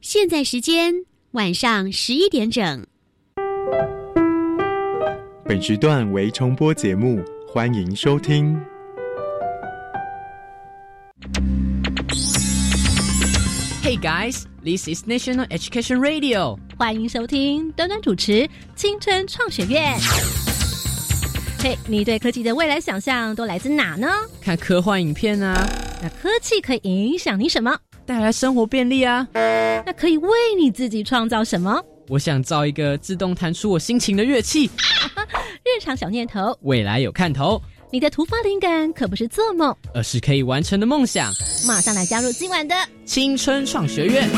现在时间晚上十一点整。本时段为重播节目，欢迎收听。Hey guys, this is National Education Radio。欢迎收听端端主持《青春创学院》。嘿，你对科技的未来想象都来自哪呢？看科幻影片啊。那科技可以影响你什么？带来生活便利啊。那可以为你自己创造什么？我想造一个自动弹出我心情的乐器。日常小念头，未来有看头。你的突发灵感可不是做梦，而是可以完成的梦想。马上来加入今晚的青春创学院。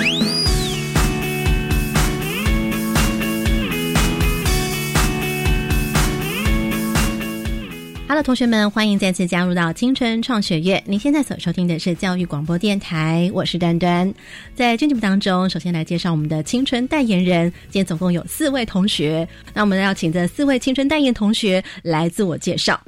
Hello，同学们，欢迎再次加入到青春创学院。您现在所收听的是教育广播电台，我是端端。在节目当中，首先来介绍我们的青春代言人。今天总共有四位同学，那我们要请这四位青春代言同学来自我介绍。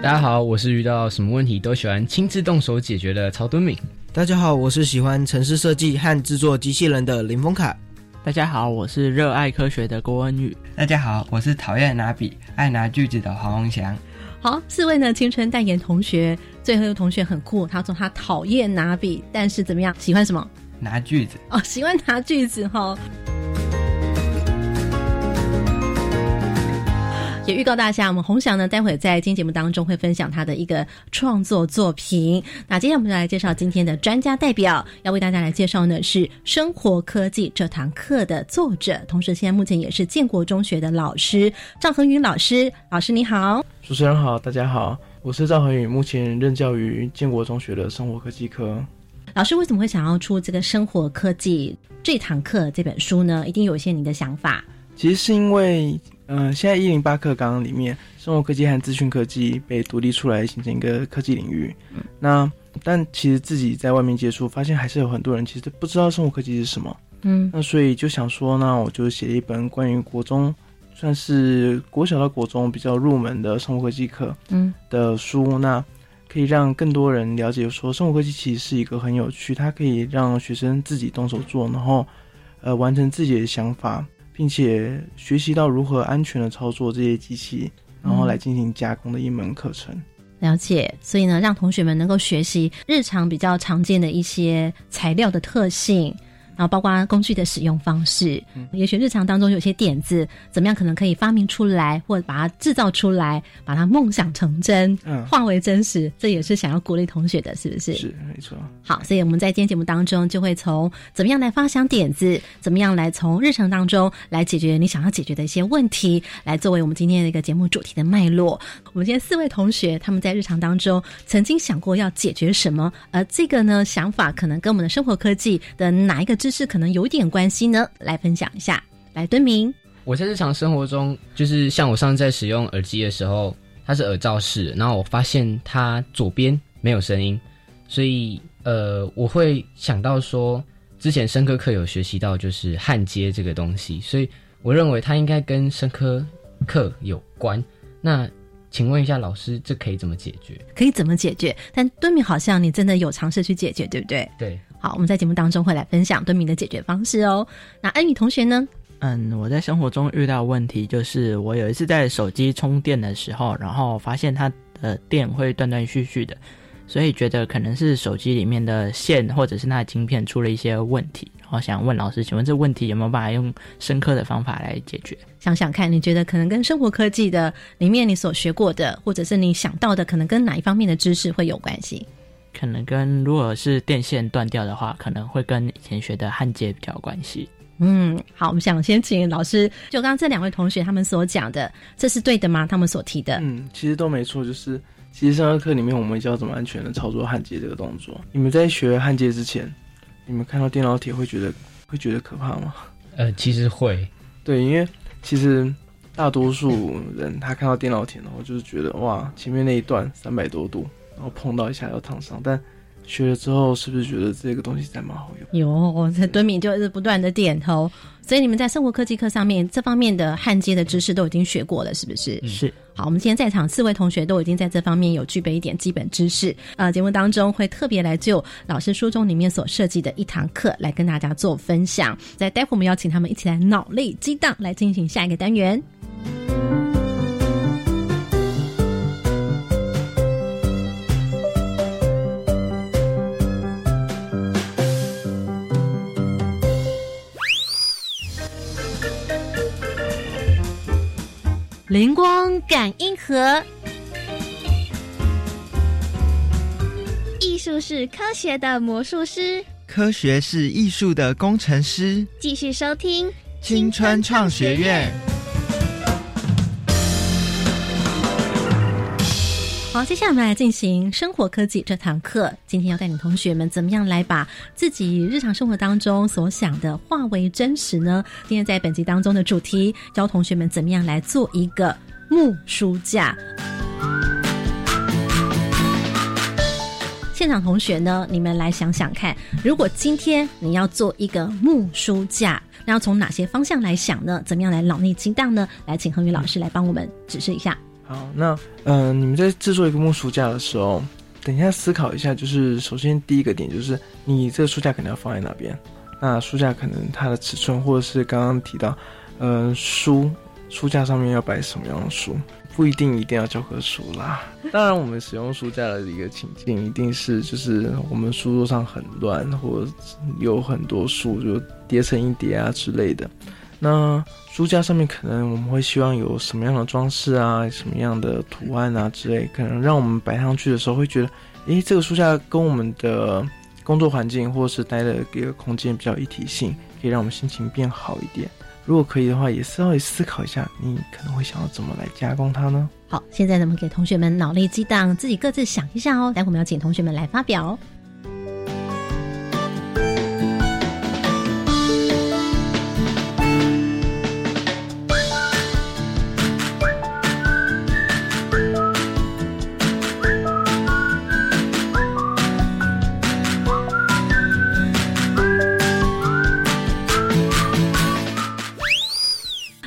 大家好，我是遇到什么问题都喜欢亲自动手解决的曹敦敏。大家好，我是喜欢城市设计和制作机器人的林峰凯。大家好，我是热爱科学的郭恩宇。大家好，我是讨厌拿笔、爱拿句子的黄宏翔。好，四位呢青春代言同学，最后一个同学很酷，他说他讨厌拿笔，但是怎么样，喜欢什么？拿句子哦，喜欢拿句子哈。也预告大家，我们洪翔呢，待会在今天节目当中会分享他的一个创作作品。那今天我们就来介绍今天的专家代表，要为大家来介绍呢是生活科技这堂课的作者，同时现在目前也是建国中学的老师赵恒宇老师。老师你好，主持人好，大家好，我是赵恒宇，目前任教于建国中学的生活科技科。老师为什么会想要出这个生活科技这堂课这本书呢？一定有一些你的想法。其实是因为。嗯，现在一零八课纲里面，生活科技和资讯科技被独立出来，形成一个科技领域。那但其实自己在外面接触，发现还是有很多人其实不知道生活科技是什么。嗯，那所以就想说，那我就写一本关于国中，算是国小到国中比较入门的生活科技课，嗯的书，那可以让更多人了解，说生活科技其实是一个很有趣，它可以让学生自己动手做，然后呃完成自己的想法。并且学习到如何安全的操作这些机器，然后来进行加工的一门课程。了解，所以呢，让同学们能够学习日常比较常见的一些材料的特性。然后包括工具的使用方式，也许日常当中有些点子，怎么样可能可以发明出来，或者把它制造出来，把它梦想成真，嗯，化为真实，这也是想要鼓励同学的，是不是？是没错。好，所以我们在今天节目当中，就会从怎么样来发想点子，怎么样来从日常当中来解决你想要解决的一些问题，来作为我们今天的一个节目主题的脉络。我们今天四位同学他们在日常当中曾经想过要解决什么，而这个呢想法可能跟我们的生活科技的哪一个？知识可能有点关系呢，来分享一下。来，敦明，我在日常生活中，就是像我上次在使用耳机的时候，它是耳罩式，然后我发现它左边没有声音，所以呃，我会想到说，之前生科课有学习到就是焊接这个东西，所以我认为它应该跟生科课有关。那请问一下老师，这可以怎么解决？可以怎么解决？但敦明好像你真的有尝试去解决，对不对？对。好，我们在节目当中会来分享敦敏的解决方式哦。那恩宇同学呢？嗯，我在生活中遇到问题，就是我有一次在手机充电的时候，然后发现它的电会断断续续的，所以觉得可能是手机里面的线或者是那晶片出了一些问题。然后想问老师，请问这问题有没有办法用深刻的方法来解决？想想看，你觉得可能跟生活科技的里面你所学过的，或者是你想到的，可能跟哪一方面的知识会有关系？可能跟如果是电线断掉的话，可能会跟以前学的焊接比较有关系。嗯，好，我们想先请老师，就刚刚这两位同学他们所讲的，这是对的吗？他们所提的，嗯，其实都没错。就是其实上课里面我们教怎么安全的操作焊接这个动作。你们在学焊接之前，你们看到电脑铁会觉得会觉得可怕吗？呃，其实会。对，因为其实大多数人他看到电脑铁，然后就是觉得哇，前面那一段三百多度。然后碰到一下要烫伤，但学了之后是不是觉得这个东西才蛮好用？有，这敦敏就是不断的点头。所以你们在生活科技课上面这方面的焊接的知识都已经学过了，是不是？是。好，我们今天在场四位同学都已经在这方面有具备一点基本知识。呃，节目当中会特别来就老师书中里面所设计的一堂课来跟大家做分享。在待会我们邀请他们一起来脑力激荡，来进行下一个单元。灵光感应盒，艺术是科学的魔术师，科学是艺术的工程师。继续收听青春创学院。好，接下来我们来进行生活科技这堂课。今天要带领同学们怎么样来把自己日常生活当中所想的化为真实呢？今天在本集当中的主题，教同学们怎么样来做一个木书架。现场同学呢，你们来想想看，如果今天你要做一个木书架，那要从哪些方向来想呢？怎么样来脑力激荡呢？来，请恒宇老师来帮我们指示一下。好，那嗯，你们在制作一个木书架的时候，等一下思考一下，就是首先第一个点就是你这个书架可能要放在哪边？那书架可能它的尺寸，或者是刚刚提到，呃，书书架上面要摆什么样的书？不一定一定要教科书啦。当然，我们使用书架的一个情境，一定是就是我们书桌上很乱，或者有很多书就叠成一叠啊之类的。那书架上面可能我们会希望有什么样的装饰啊，什么样的图案啊之类，可能让我们摆上去的时候会觉得，诶，这个书架跟我们的工作环境或是待的一个空间比较一体性，可以让我们心情变好一点。如果可以的话，也稍微思考一下，你可能会想要怎么来加工它呢？好，现在咱们给同学们脑力激荡，自己各自想一下哦。待会我们要请同学们来发表。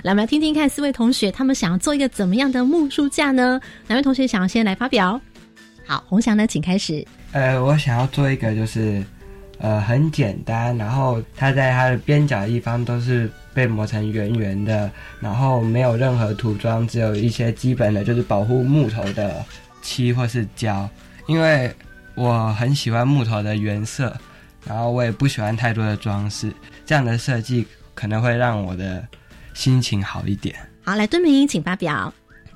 来，我们来听听看，四位同学他们想要做一个怎么样的木书架呢？哪位同学想要先来发表？好，洪翔呢，请开始。呃，我想要做一个，就是呃很简单，然后它在它的边角地方都是被磨成圆圆的，然后没有任何涂装，只有一些基本的就是保护木头的漆或是胶。因为我很喜欢木头的原色，然后我也不喜欢太多的装饰，这样的设计可能会让我的。心情好一点。好，来敦明，请发表。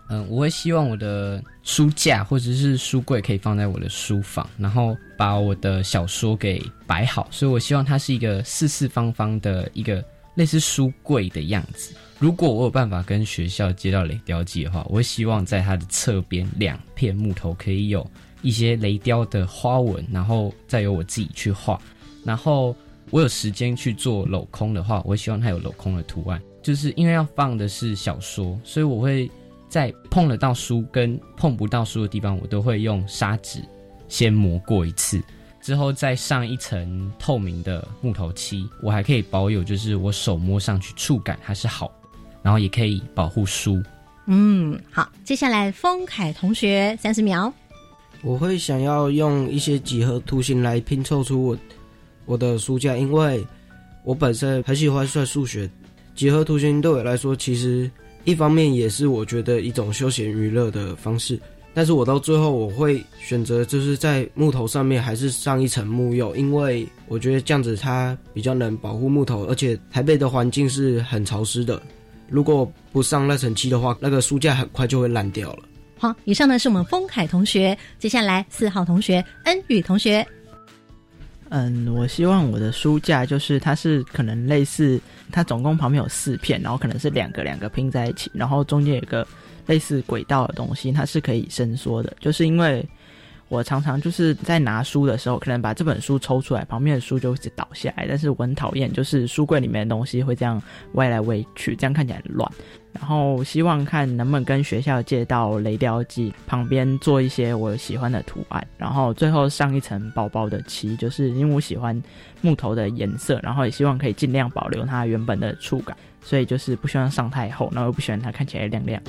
嗯，我会希望我的书架或者是书柜可以放在我的书房，然后把我的小说给摆好。所以我希望它是一个四四方方的一个类似书柜的样子。如果我有办法跟学校接到雷雕机的话，我会希望在它的侧边两片木头可以有一些雷雕的花纹，然后再由我自己去画。然后我有时间去做镂空的话，我会希望它有镂空的图案。就是因为要放的是小说，所以我会在碰得到书跟碰不到书的地方，我都会用砂纸先磨过一次，之后再上一层透明的木头漆，我还可以保有就是我手摸上去触感还是好，然后也可以保护书。嗯，好，接下来丰凯同学三十秒，我会想要用一些几何图形来拼凑出我我的书架，因为我本身很喜欢算数学。几何图形对我来说，其实一方面也是我觉得一种休闲娱乐的方式。但是我到最后我会选择就是在木头上面还是上一层木釉，因为我觉得这样子它比较能保护木头，而且台北的环境是很潮湿的，如果不上那层漆的话，那个书架很快就会烂掉了。好，以上呢是我们丰凯同学，接下来四号同学恩宇同学。嗯，我希望我的书架就是它是可能类似，它总共旁边有四片，然后可能是两个两个拼在一起，然后中间有个类似轨道的东西，它是可以伸缩的。就是因为我常常就是在拿书的时候，可能把这本书抽出来，旁边的书就会倒下来。但是我很讨厌，就是书柜里面的东西会这样歪来歪去，这样看起来很乱。然后希望看能不能跟学校借到雷雕机，旁边做一些我喜欢的图案。然后最后上一层薄薄的漆，就是因为我喜欢木头的颜色，然后也希望可以尽量保留它原本的触感，所以就是不希望上太厚，然后又不喜欢它看起来亮亮。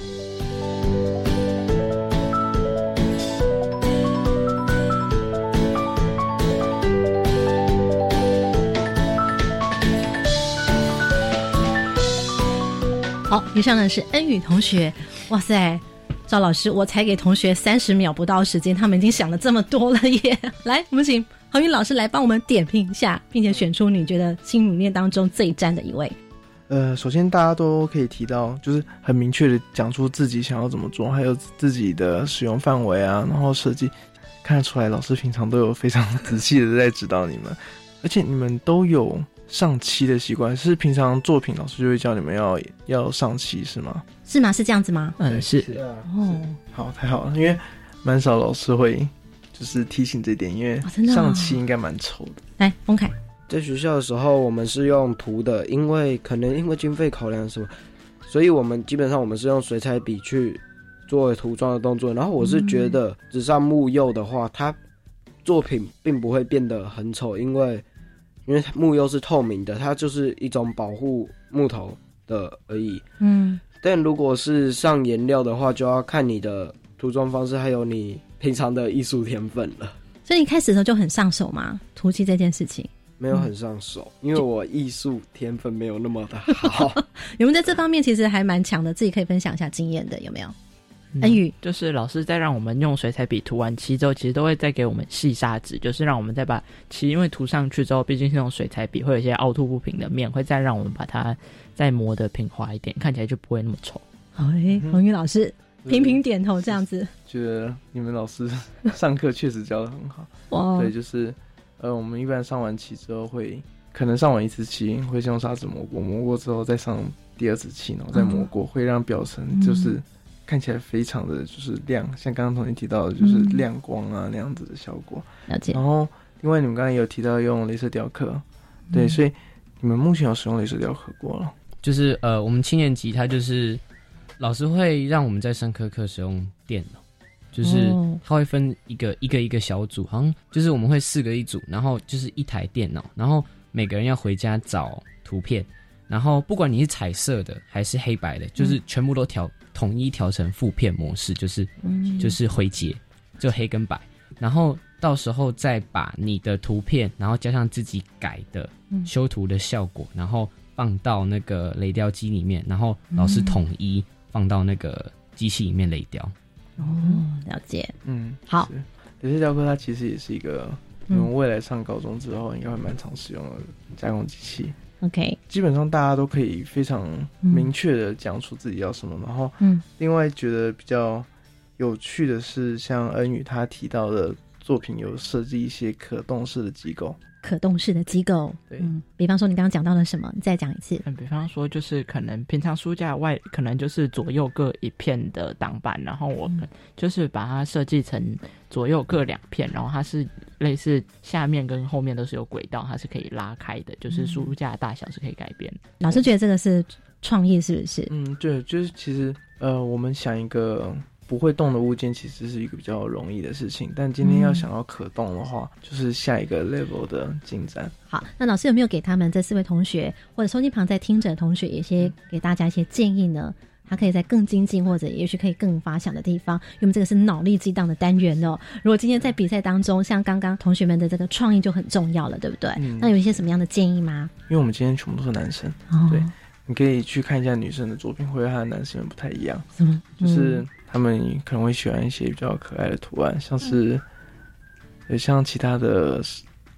好，以上呢是恩宇同学。哇塞，赵老师，我才给同学三十秒不到时间，他们已经想了这么多了耶！来，我们请恒宇老师来帮我们点评一下，并且选出你觉得心里面当中最赞的一位。呃，首先大家都可以提到，就是很明确的讲出自己想要怎么做，还有自己的使用范围啊，然后设计看得出来，老师平常都有非常仔细的在指导你们，而且你们都有。上漆的习惯是平常作品老师就会教你们要要上漆是吗？是吗？是这样子吗？嗯，是。哦，好，太好了，因为蛮少老师会就是提醒这点，因为上漆应该蛮丑的。来，丰凯，在学校的时候我们是用涂的，因为可能因为经费考量什么，所以我们基本上我们是用水彩笔去做涂装的动作。然后我是觉得纸上木釉的话，它作品并不会变得很丑，因为。因为木又是透明的，它就是一种保护木头的而已。嗯，但如果是上颜料的话，就要看你的涂装方式，还有你平常的艺术天分了。所以你开始的时候就很上手吗？涂漆这件事情没有很上手，因为我艺术天分没有那么的好。你们在这方面其实还蛮强的，自己可以分享一下经验的，有没有？恩宇就是老师在让我们用水彩笔涂完漆之后，其实都会再给我们细砂纸，就是让我们再把漆，因为涂上去之后，毕竟是用水彩笔，会有一些凹凸不平的面，会再让我们把它再磨得平滑一点，看起来就不会那么丑。哎，红宇老师频频点头，这样子。觉得你们老师上课确实教的很好。哇，对，就是呃，我们一般上完漆之后，会可能上完一次漆，会先用砂纸磨过，磨过之后再上第二次漆，然后再磨过，会让表层就是。看起来非常的就是亮，像刚刚同学提到的，就是亮光啊那样子的效果。了解。然后，另外你们刚才有提到用镭射雕刻，对，所以你们目前有使用镭射雕刻过了？就是呃，我们七年级他就是老师会让我们在上课课使用电脑，就是他会分一个一个一个小组，好像就是我们会四个一组，然后就是一台电脑，然后每个人要回家找图片，然后不管你是彩色的还是黑白的，就是全部都调。统一调成负片模式，就是就是灰阶，就黑跟白，然后到时候再把你的图片，然后加上自己改的修图的效果，然后放到那个雷雕机里面，然后老师统一放到那个机器里面雷雕。哦，了解。嗯，好。雷射雕刻它其实也是一个，我们未来上高中之后应该会蛮常使用的加工机器。OK，基本上大家都可以非常明确的讲出自己要什么，然后，嗯，另外觉得比较有趣的是，像恩宇他提到的作品有设计一些可动式的机构。可动式的机构，对，比方说你刚刚讲到了什么？你再讲一次。嗯，比方说就是可能平常书架外可能就是左右各一片的挡板，然后我们就是把它设计成左右各两片，然后它是类似下面跟后面都是有轨道，它是可以拉开的，就是书架大小是可以改变。老师觉得这个是创意是不是？嗯，对，就是其实呃，我们想一个。不会动的物件其实是一个比较容易的事情，但今天要想要可动的话，就是下一个 level 的进展。好，那老师有没有给他们这四位同学或者收机旁在听着的同学，一些给大家一些建议呢？他可以在更精进或者也许可以更发想的地方，因为这个是脑力激荡的单元哦。如果今天在比赛当中，像刚刚同学们的这个创意就很重要了，对不对？那有一些什么样的建议吗？因为我们今天全部都是男生，对，你可以去看一下女生的作品，会和男生不太一样。什么？就是。他们可能会喜欢一些比较可爱的图案，像是，也像其他的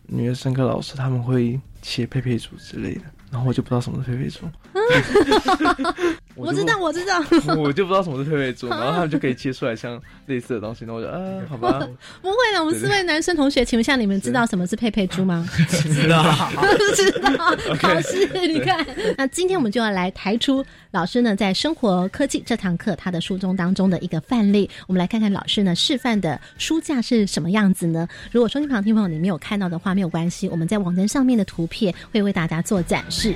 女的生科老师，他们会切佩佩猪之类的，然后我就不知道什么是佩佩猪。嗯，我知道，我知道，我就不知道什么是佩佩猪，然后他们就可以切出来像类似的东西，那我就啊，好吧，不会的。我们四位男生同学，请问一下，你们知道什么是佩佩猪吗？知道，知道。老师，你看，那今天我们就要来抬出老师呢在生活科技这堂课他的书中当中的一个范例，我们来看看老师呢示范的书架是什么样子呢？如果收听旁听朋友你没有看到的话，没有关系，我们在网站上面的图片会为大家做展示。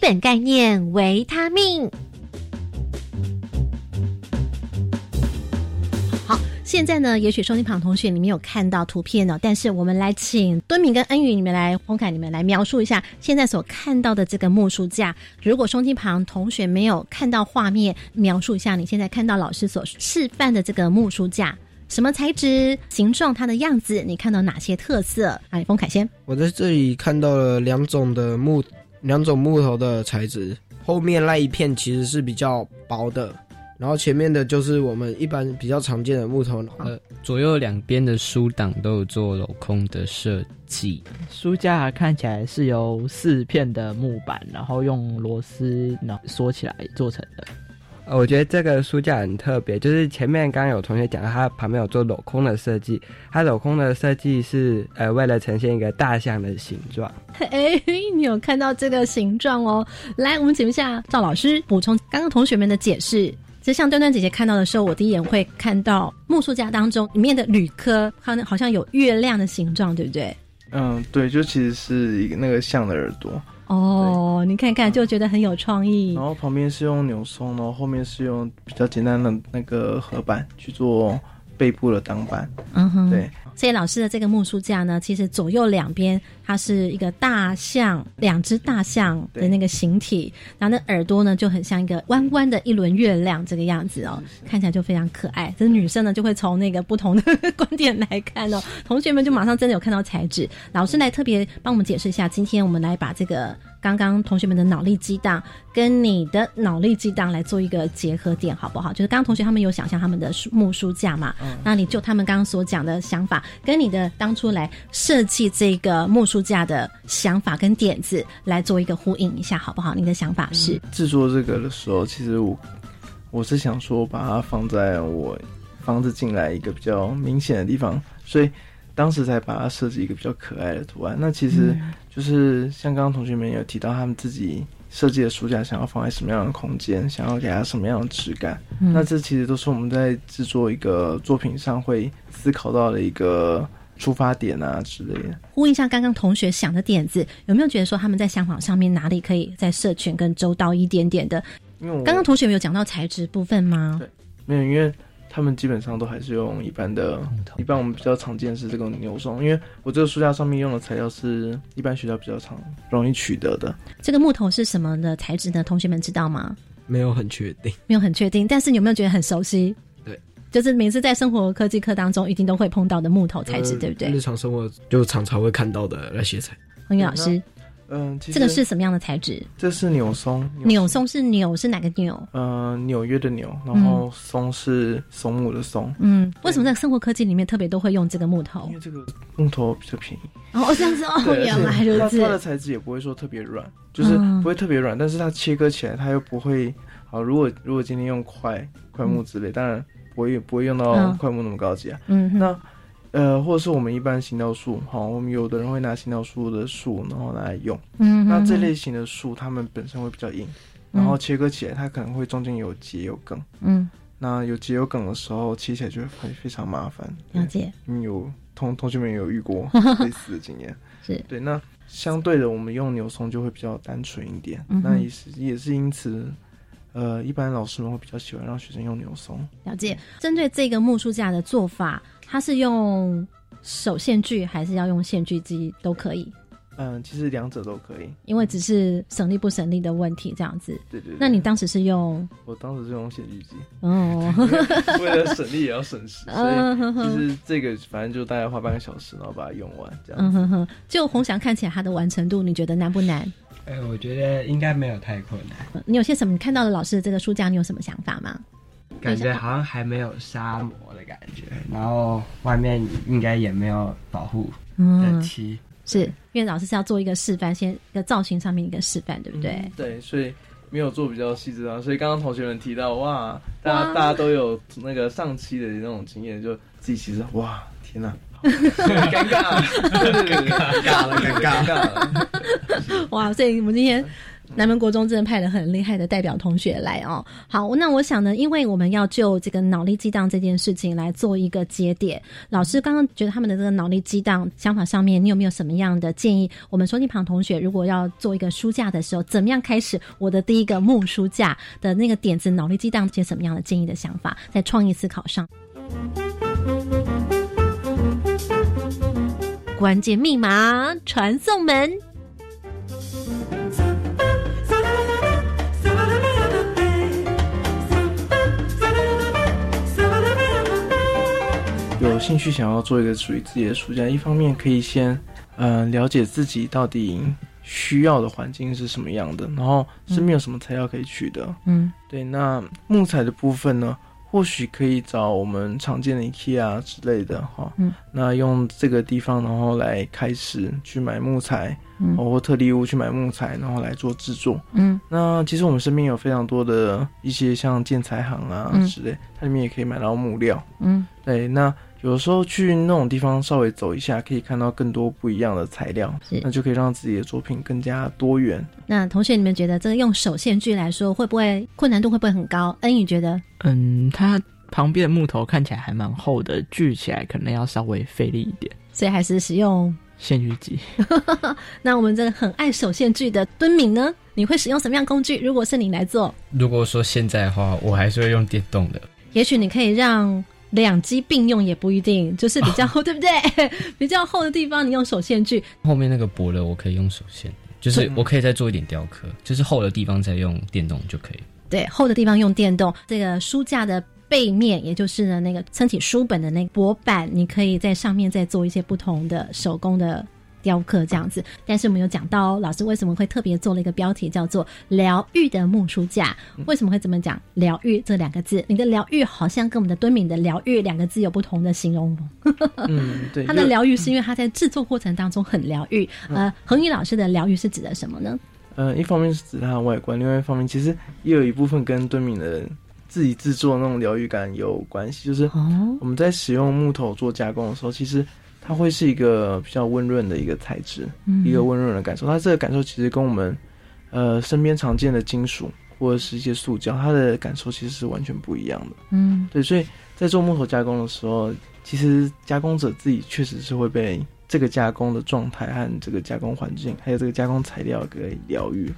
本概念：维他命。好，现在呢，也许收听旁同学你没有看到图片呢，但是我们来请敦敏跟恩宇你们来，洪凯你们来描述一下现在所看到的这个木书架。如果收听旁同学没有看到画面，描述一下你现在看到老师所示范的这个木书架。什么材质、形状、它的样子，你看到哪些特色？来，丰凯先。我在这里看到了两种的木。两种木头的材质，后面那一片其实是比较薄的，然后前面的就是我们一般比较常见的木头。呃，左右两边的书挡都有做镂空的设计。书架看起来是由四片的木板，然后用螺丝然后缩起来做成的。我觉得这个书架很特别，就是前面刚刚有同学讲，它旁边有做镂空的设计。它镂空的设计是呃为了呈现一个大象的形状。哎，你有看到这个形状哦？来，我们请一下赵老师补充刚刚同学们的解释。就像端端姐姐看到的时候，我第一眼会看到木书架当中里面的铝科，好像好像有月亮的形状，对不对？嗯，对，就其实是一个那个象的耳朵。哦，你看看就觉得很有创意。然后旁边是用扭松，然后后面是用比较简单的那个合板去做背部的挡板。嗯哼，对。所以老师的这个木书架呢，其实左右两边它是一个大象，两只大象的那个形体，然后那耳朵呢就很像一个弯弯的一轮月亮这个样子哦，看起来就非常可爱。这女生呢就会从那个不同的 观点来看哦，同学们就马上真的有看到材质。老师来特别帮我们解释一下，今天我们来把这个。刚刚同学们的脑力激荡跟你的脑力激荡来做一个结合点，好不好？就是刚刚同学他们有想象他们的木书架嘛，那你就他们刚刚所讲的想法，跟你的当初来设计这个木书架的想法跟点子来做一个呼应一下，好不好？你的想法是制作这个的时候，其实我我是想说把它放在我房子进来一个比较明显的地方，所以。当时才把它设计一个比较可爱的图案。那其实就是像刚刚同学们有提到，他们自己设计的书架想要放在什么样的空间，想要给它什么样的质感。那这其实都是我们在制作一个作品上会思考到的一个出发点啊之类的。呼应一下刚刚同学想的点子，有没有觉得说他们在想法上面哪里可以在社群更周到一点点的？因为刚刚同学有讲到材质部分吗？对，没有，因为。他们基本上都还是用一般的，一般我们比较常见是这个牛松，因为我这个书架上面用的材料是一般学校比较常容易取得的。这个木头是什么的材质呢？同学们知道吗？没有很确定，没有很确定，但是你有没有觉得很熟悉？对，就是每次在生活科技课当中一定都会碰到的木头材质，对不对？日常生活就常常会看到的那些材。洪宇老师。嗯，这个是什么样的材质？这是纽松。纽松是纽是哪个纽？嗯，纽约的纽，然后松是松木的松。嗯，为什么在生活科技里面特别都会用这个木头？因为这个木头比较便宜。哦，这样子哦，原来如此。它的材质也不会说特别软，就是不会特别软，但是它切割起来它又不会。好，如果如果今天用块块木之类，当然不会不会用到块木那么高级啊。嗯，那。呃，或者是我们一般行道树，好，我们有的人会拿行道树的树，然后来用。嗯，那这类型的树，它们本身会比较硬，然后切割起来，它可能会中间有结有梗。嗯，那有结有梗的时候，切起来就会非常麻烦。了解。你有同同学们有遇过 类似的经验？是对。那相对的，我们用牛松就会比较单纯一点。那也是也是因此，呃，一般老师们会比较喜欢让学生用牛松。了解。针对这个木书架的做法。它是用手线锯还是要用线锯机都可以？嗯，其实两者都可以，因为只是省力不省力的问题，这样子。对对。那你当时是用？我当时是用线锯机。哦。为了省力也要省时，所以其实这个反正就大概花半个小时，然后把它用完这样。嗯哼哼。就红翔看起来它的完成度，你觉得难不难？哎，我觉得应该没有太困难。你有些什么？你看到了老师的这个书架，你有什么想法吗？感觉好像还没有沙膜的感觉，然后外面应该也没有保护的嗯，漆。是因为老师是要做一个示范，先一个造型上面一个示范，对不对？对，所以没有做比较细致啊。所以刚刚同学们提到，哇，大家大家都有那个上期的那种经验，就自己其实哇，天哪、尴尬，对对对对，尴尬了尴尬了。哇，所以我们今天南门国中真的派了很厉害的代表同学来哦。好，那我想呢，因为我们要就这个脑力激荡这件事情来做一个节点，老师刚刚觉得他们的这个脑力激荡想法上面，你有没有什么样的建议？我们收听旁同学如果要做一个书架的时候，怎么样开始我的第一个木书架的那个点子？脑力激荡些什么样的建议的想法，在创意思考上？关键密码传送门。兴趣想要做一个属于自己的暑假，一方面可以先呃了解自己到底需要的环境是什么样的，然后身边有什么材料可以取得。嗯对，那木材的部分呢，或许可以找我们常见的 IKEA 之类的哈。嗯，那用这个地方，然后来开始去买木材，嗯哦或特地屋去买木材，然后来做制作。嗯那其实我们身边有非常多的一些像建材行啊嗯之类，它里面也可以买到木料。嗯对，那有时候去那种地方稍微走一下，可以看到更多不一样的材料，那就可以让自己的作品更加多元。那同学，你们觉得这个用手线锯来说，会不会困难度会不会很高？恩宇觉得，嗯，它旁边的木头看起来还蛮厚的，锯起来可能要稍微费力一点。所以还是使用。线锯机，那我们这个很爱手线锯的敦敏呢，你会使用什么样工具？如果是你来做，如果说现在的话，我还是会用电动的。也许你可以让两机并用，也不一定，就是比较厚，对不对？比较厚的地方，你用手线锯。后面那个薄的，我可以用手线，就是我可以再做一点雕刻，就是厚的地方再用电动就可以。对，厚的地方用电动。这个书架的背面，也就是呢那个撑起书本的那个薄板，你可以在上面再做一些不同的手工的雕刻，这样子。但是我们有讲到、哦，老师为什么会特别做了一个标题叫做“疗愈的木书架”？为什么会这么讲“疗愈”这两个字？你的疗愈好像跟我们的敦敏的疗愈两个字有不同的形容。嗯，对，他的疗愈是因为他在制作过程当中很疗愈。呃，恒宇老师的疗愈是指的什么呢？呃，一方面是指它的外观，另外一方面其实也有一部分跟敦敏的自己制作那种疗愈感有关系。就是哦，我们在使用木头做加工的时候，其实它会是一个比较温润的一个材质，嗯一个温润的感受。它这个感受其实跟我们呃身边常见的金属或者是一些塑胶，它的感受其实是完全不一样的。嗯对，所以在做木头加工的时候，其实加工者自己确实是会被这个加工的状态和这个加工环境，还有这个加工材料给疗愈。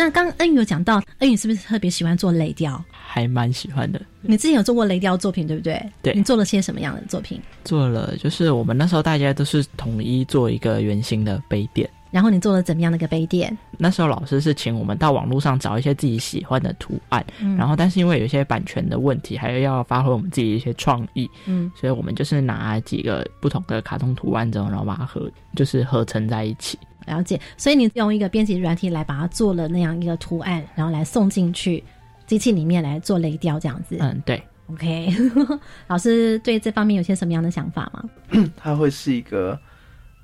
那刚刚恩宇有讲到，恩宇是不是特别喜欢做雷雕？还蛮喜欢的。你之前有做过雷雕作品，对不对？对你做了些什么样的作品？做了，就是我们那时候大家都是统一做一个圆形的杯垫。然后你做了怎么样的一个杯垫？那时候老师是请我们到网络上找一些自己喜欢的图案，嗯然后但是因为有一些版权的问题，还有要发挥我们自己一些创意，嗯所以我们就是拿几个不同的卡通图案之后，然后把它合就是合成在一起。了解，所以你用一个编辑软体来把它做了那样一个图案，然后来送进去机器里面来做雷雕这样子。嗯，对。OK，老师对这方面有些什么样的想法吗？它会是一个，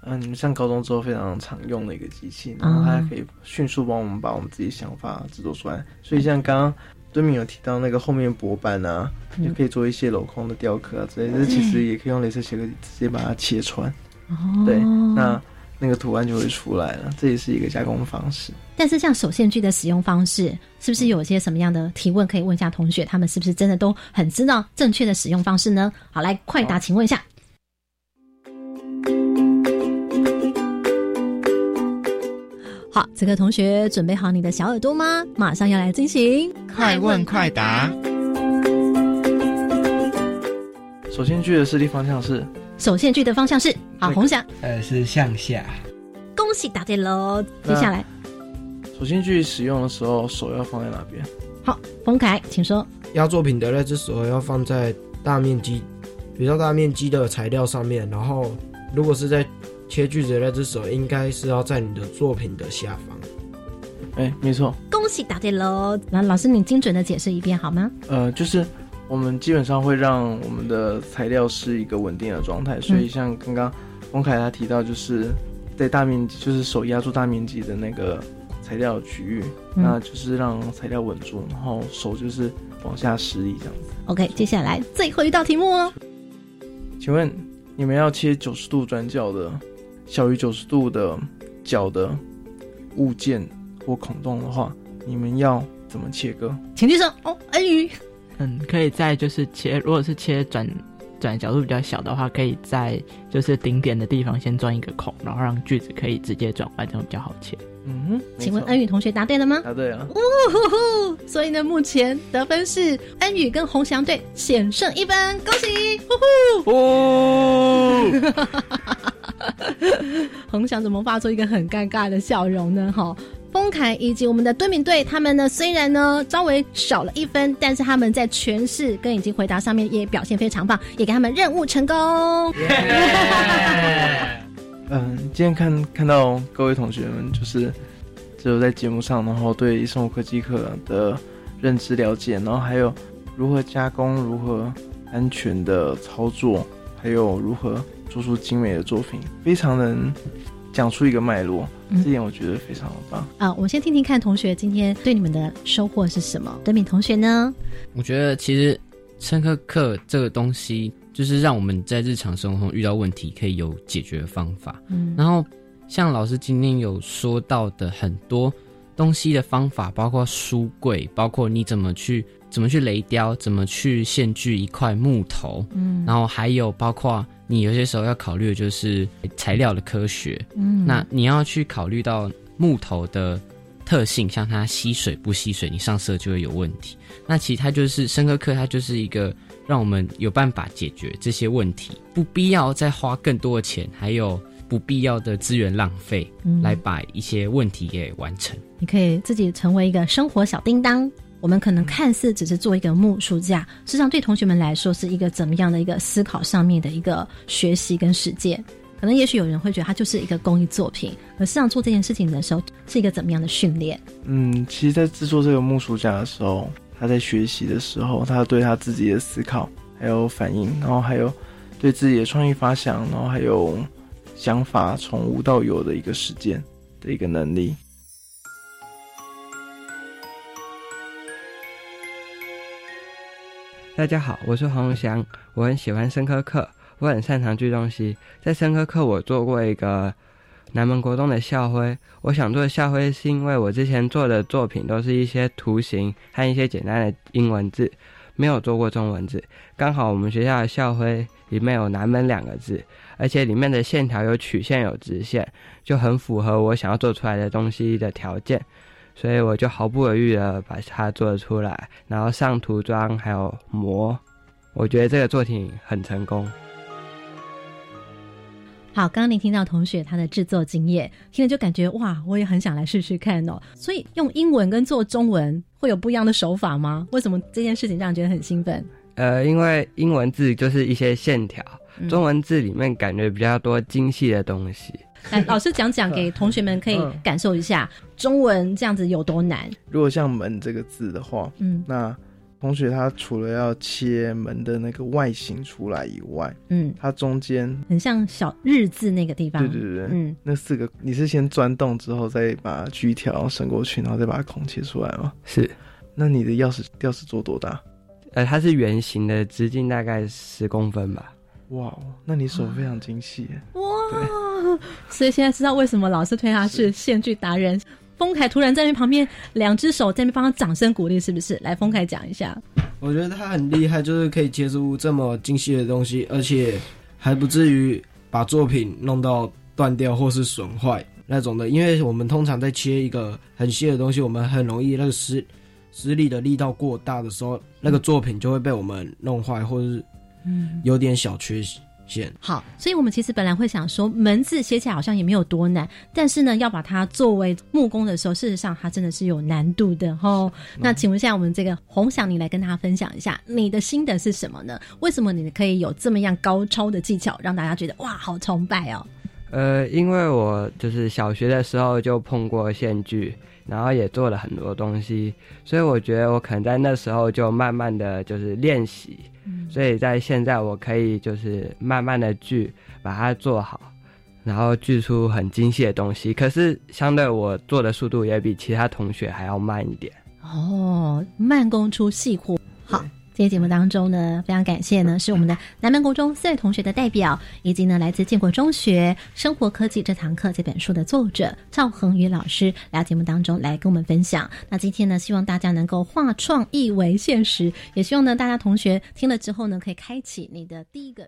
嗯，你们上高中之后非常常用的一个机器，然后它可以迅速帮我们把我们自己想法制作出来。所以像刚刚敦敏有提到那个后面薄板啊，嗯就可以做一些镂空的雕刻啊之类的，这其实也可以用镭射切割机直接把它切穿。哦对，那那个图案就会出来了，这也是一个加工方式。但是像手线锯的使用方式，是不是有一些什么样的提问可以问一下同学？他们是不是真的都很知道正确的使用方式呢？好，来快答，请问一下。好，这个同学准备好你的小耳朵吗？马上要来进行快问快答。首先锯的视力方向是手线锯的方向是好，红翔，呃，是向下。恭喜答对喽！接下来首先去使用的时候，手要放在哪边？好，冯凯，请说。压作品的那只手要放在大面积、比较大面积的材料上面，然后如果是在切锯子的那只手，应该是要在你的作品的下方。哎，没错。恭喜答对喽！那老师，你精准的解释一遍好吗？呃，就是我们基本上会让我们的材料是一个稳定的状态，所以像刚刚翁凯他提到，就是在大面积，就是手压住大面积的那个材料区域，那就是让材料稳住，然后手就是往下施力这样子。OK，接下来最后一道题目哦。请问你们要切九十度转角的小于九十度的角的物件或孔洞的话，你们要怎么切割？请举手哦，恩宇。嗯，可以在就是切，如果是切转转角度比较小的话，可以在就是顶点的地方先钻一个孔，然后让锯子可以直接转弯，这样比较好切。嗯哼，请问恩宇同学答对了吗？答对了。呜呼呼！所以呢，目前得分是恩宇跟洪翔队险胜一分，恭喜！呼呼！哦，洪翔怎么发出一个很尴尬的笑容呢？哈。丰凯以及我们的敦敏队，他们呢虽然呢稍微少了一分，但是他们在诠释跟以及回答上面也表现非常棒，也给他们任务成功。嗯，今天看看到各位同学们，就是只有在节目上，然后对生物科技课的认知了解，然后还有如何加工、如何安全的操作，还有如何做出精美的作品，非常能讲出一个脉络。嗯这点我觉得非常的棒。啊，我们先听听看同学今天对你们的收获是什么。德敏同学呢？我觉得其实深刻课这个东西，就是让我们在日常生活中遇到问题可以有解决的方法。嗯然后像老师今天有说到的很多东西的方法，包括书柜，包括你怎么去怎么去雷雕，怎么去线锯一块木头，嗯然后还有包括你有些时候要考虑的就是材料的科学，嗯那你要去考虑到木头的特性，像它吸水不吸水，你上色就会有问题。那其实它就是生科课，它就是一个让我们有办法解决这些问题，不必要再花更多的钱，还有不必要的资源浪费，嗯来把一些问题给完成。你可以自己成为一个生活小叮当。我们可能看似只是做一个木书架，实际上对同学们来说是一个怎么样的一个思考上面的一个学习跟实践。可能也许有人会觉得它就是一个公益作品，而实际上做这件事情的时候是一个怎么样的训练？嗯，其实，在制作这个木书架的时候，他在学习的时候，他对他自己的思考还有反应，然后还有对自己的创意发想，然后还有想法从无到有的一个实践的一个能力。大家好，我是黄翔，我很喜欢生科课，我很擅长锯东西。在生科课，我做过一个南门国中的校徽。我想做校徽，是因为我之前做的作品都是一些图形和一些简单的英文字，没有做过中文字。刚好我们学校的校徽里面有南门两个字，而且里面的线条有曲线有直线，就很符合我想要做出来的东西的条件。所以我就毫不犹豫的把它做出来，然后上涂装还有膜，我觉得这个作品很成功。好，刚刚您听到同学他的制作经验，听了就感觉哇，我也很想来试试看哦。所以用英文跟做中文会有不一样的手法吗？为什么这件事情让你觉得很兴奋？呃，因为英文字就是一些线条，嗯中文字里面感觉比较多精细的东西。来，老师讲讲给同学们可以嗯感受一下中文这样子有多难。如果像“门”这个字的话，嗯那同学他除了要切门的那个外形出来以外，嗯，它中间很像小日字那个地方。对对对，嗯，那四个你是先钻洞之后再把锯条伸过去，然后再把孔切出来吗？是。那你的钥匙钥匙做多大？呃，它是圆形的，直径大概十公分吧。哇，那你手非常精细耶。哇！所以现在知道为什么老师推他是线锯达人。丰凯突然在那旁边，两只手在那边帮他掌声鼓励，是不是？来，丰凯讲一下。我觉得他很厉害，就是可以切出这么精细的东西，而且还不至于把作品弄到断掉或是损坏那种的。因为我们通常在切一个很细的东西，我们很容易那个施施力的力道过大的时候，那个作品就会被我们弄坏，或是嗯有点小缺陷。好，所以我们其实本来会想说，门字写起来好像也没有多难，但是呢，要把它作为木工的时候，事实上它真的是有难度的哦。那请问一下，我们这个洪想，你来跟大家分享一下你的心得是什么呢？为什么你可以有这么样高超的技巧，让大家觉得哇，好崇拜哦？呃，因为我就是小学的时候就碰过线锯，然后也做了很多东西，所以我觉得我可能在那时候就慢慢的就是练习，所以在现在我可以就是慢慢的锯，把它做好，然后锯出很精细的东西。可是相对我做的速度也比其他同学还要慢一点。哦，慢工出细活，好。今天节目当中呢，非常感谢呢，是我们的南门国中四位同学的代表，以及呢来自建国中学生活科技这堂课这本书的作者赵恒宇老师来到节目当中来跟我们分享。那今天呢，希望大家能够化创意为现实，也希望呢大家同学听了之后呢，可以开启你的第一个。